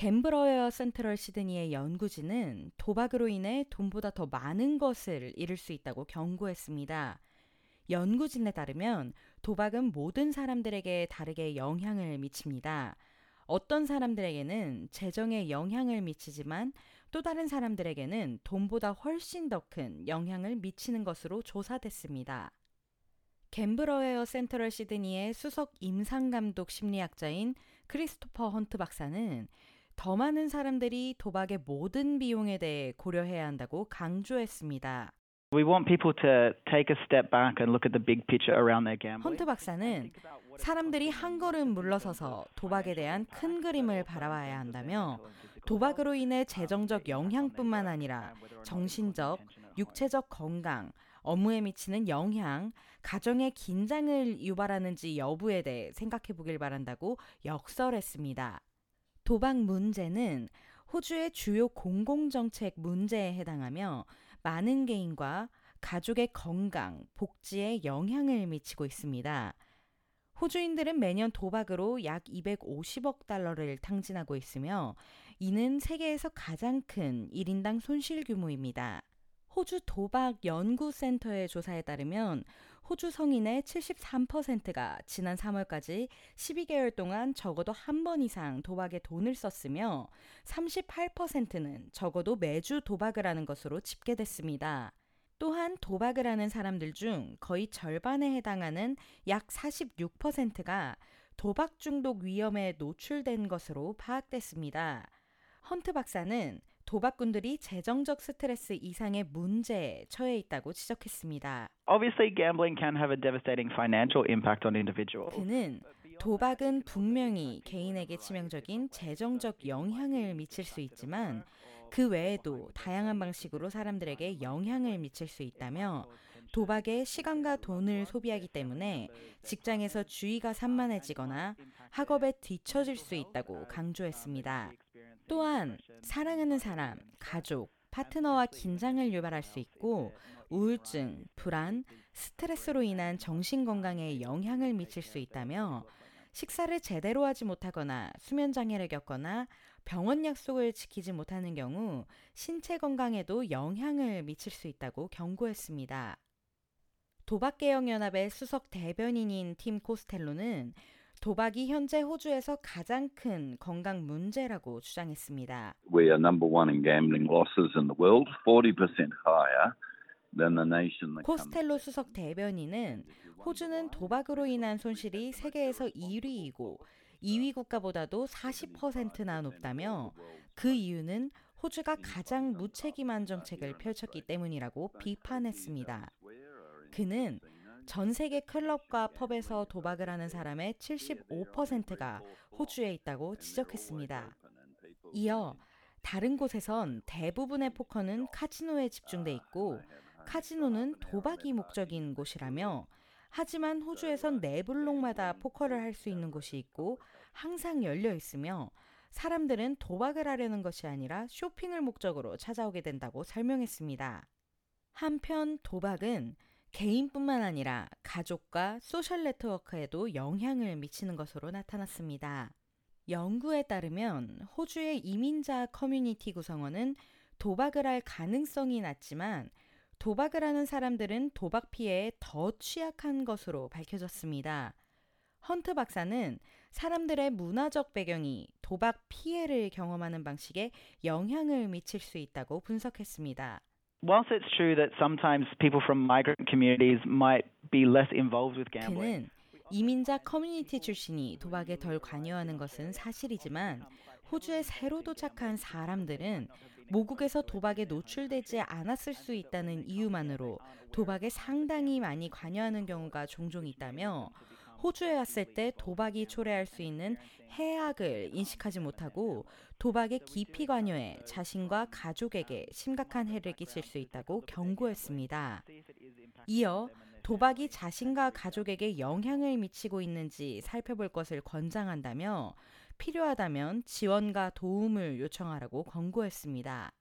갬브러웨어 센트럴 시드니의 연구진은 도박으로 인해 돈보다 더 많은 것을 잃을 수 있다고 경고했습니다. 연구진에 따르면 도박은 모든 사람들에게 다르게 영향을 미칩니다. 어떤 사람들에게는 재정에 영향을 미치지만 또 다른 사람들에게는 돈보다 훨씬 더 큰 영향을 미치는 것으로 조사됐습니다. 갬브러웨어 센트럴 시드니의 수석 임상감독 심리학자인 크리스토퍼 헌트 박사는 더 많은 사람들이 도박의 모든 비용에 대해 고려해야 한다고 강조했습니다. We want people to take a step back and look at the big picture around their gambling. 헌트 박사는 사람들이 한 걸음 물러서서 도박에 대한 큰 그림을 바라봐야 한다며 도박으로 인해 재정적 영향뿐만 아니라 정신적, 육체적 건강, 업무에 미치는 영향, 가정의 긴장을 유발하는지 여부에 대해 생각해 보길 바란다고 역설했습니다. 도박 문제는 호주의 주요 공공정책 문제에 해당하며 많은 개인과 가족의 건강, 복지에 영향을 미치고 있습니다. 호주인들은 매년 도박으로 약 250억 달러를 탕진하고 있으며 이는 세계에서 가장 큰 1인당 손실 규모입니다. 호주 도박 연구센터의 조사에 따르면 호주 성인의 73%가 지난 3월까지 12개월 동안 적어도 한 번 이상 도박에 돈을 썼으며 38%는 적어도 매주 도박을 하는 것으로 집계됐습니다. 또한 도박을 하는 사람들 중 거의 절반에 해당하는 약 46%가 도박 중독 위험에 노출된 것으로 파악됐습니다. 헌트 박사는 도박꾼들이 재정적 스트레스 이상의 문제에 처해 있다고 지적했습니다. Obviously, gambling can have a devastating financial impact on individuals. 그는 도박은 분명히 개인에게 치명적인 재정적 영향을 미칠 수 있지만 그 외에도 다양한 방식으로 사람들에게 영향을 미칠 수 있다며 도박에 시간과 돈을 소비하기 때문에 직장에서 주의가 산만해지거나 학업에 뒤처질 수 있다고 강조했습니다. 또한 사랑하는 사람, 가족, 파트너와 긴장을 유발할 수 있고 우울증, 불안, 스트레스로 인한 정신 건강에 영향을 미칠 수 있다며 식사를 제대로 하지 못하거나 수면 장애를 겪거나 병원 약속을 지키지 못하는 경우 신체 건강에도 영향을 미칠 수 있다고 경고했습니다. 도박개혁연합의 수석 대변인인 팀 코스텔로는 도박이 현재 호주에서 가장 큰 건강 문제라고 주장했습니다. We are number one in gambling losses in the world, 40% higher than the nation that comes 코스텔로 수석 대변인은 호주는 도박으로 인한 손실이 세계에서 1위이고 2위 국가보다도 40%나 높다며 그 이유는 호주가 가장 무책임한 정책을 펼쳤기 때문이라고 비판했습니다. 그는 전 세계 클럽과 펍에서 도박을 하는 사람의 75%가 호주에 있다고 지적했습니다. 이어 다른 곳에선 대부분의 포커는 카지노에 집중돼 있고 카지노는 도박이 목적인 곳이라며 하지만 호주에선 네 블록마다 포커를 할 수 있는 곳이 있고 항상 열려 있으며 사람들은 도박을 하려는 것이 아니라 쇼핑을 목적으로 찾아오게 된다고 설명했습니다. 한편 도박은 개인뿐만 아니라 가족과 소셜 네트워크에도 영향을 미치는 것으로 나타났습니다. 연구에 따르면 호주의 이민자 커뮤니티 구성원은 도박을 할 가능성이 낮지만 도박을 하는 사람들은 도박 피해에 더 취약한 것으로 밝혀졌습니다. 헌트 박사는 사람들의 문화적 배경이 도박 피해를 경험하는 방식에 영향을 미칠 수 있다고 분석했습니다. Whilst it's true that sometimes people from migrant communities might be less involved with gambling, 이민자 커뮤니티 출신이 도박에 덜 관여하는 것은 사실이지만 호주에 새로 도착한 사람들은 모국에서 도박에 노출되지 않았을 수 있다는 이유만으로 도박에 상당히 많이 관여하는 경우가 종종 있다며 호주에 왔을 때 도박이 초래할 수 있는 해악을 인식하지 못하고 도박에 깊이 관여해 자신과 가족에게 심각한 해를 끼칠 수 있다고 경고했습니다. 이어 도박이 자신과 가족에게 영향을 미치고 있는지 살펴볼 것을 권장한다며 필요하다면 지원과 도움을 요청하라고 권고했습니다.